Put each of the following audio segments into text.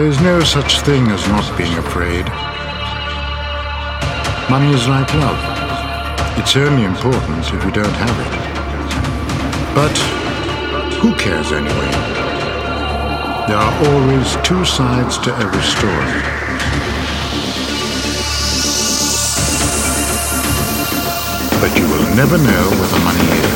There's no such thing as not being afraid. Money is like love. It's only important if you don't have it. But who cares anyway? There are always two sides to every story. But you will never know where the money is.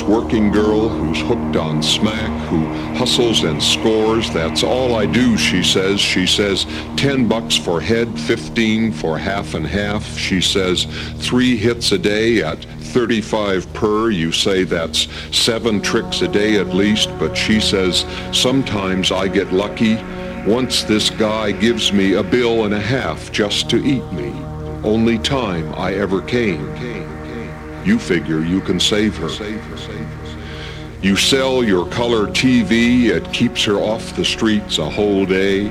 This working girl who's hooked on smack, who hustles and scores. That's all I do, she says. She says 10 bucks for head, 15 for half and half. She says three hits a day at 35 per. You say that's seven tricks a day at least, but she says sometimes I get lucky. Once this guy gives me a bill and a half just to eat me. Only time I ever came. You figure you can save her. You sell your color TV, it keeps her off the streets a whole day.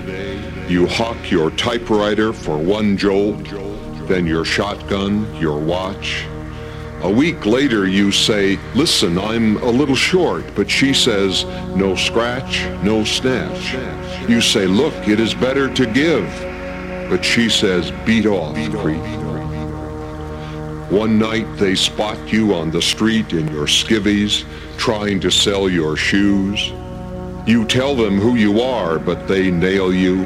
You hawk your typewriter for one jolt, then your shotgun, your watch. A week later you say, listen, I'm a little short, but she says, no scratch, no snatch. You say, look, it is better to give, but she says, beat off, creep. One night they spot you on the street in your skivvies, trying to sell your shoes. You tell them who you are, but they nail you.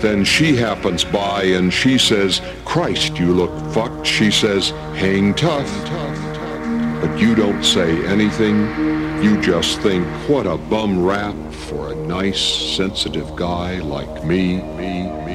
Then she happens by and she says, Christ, you look fucked. She says, hang tough. But you don't say anything. You just think, what a bum rap for a nice, sensitive guy like me, me.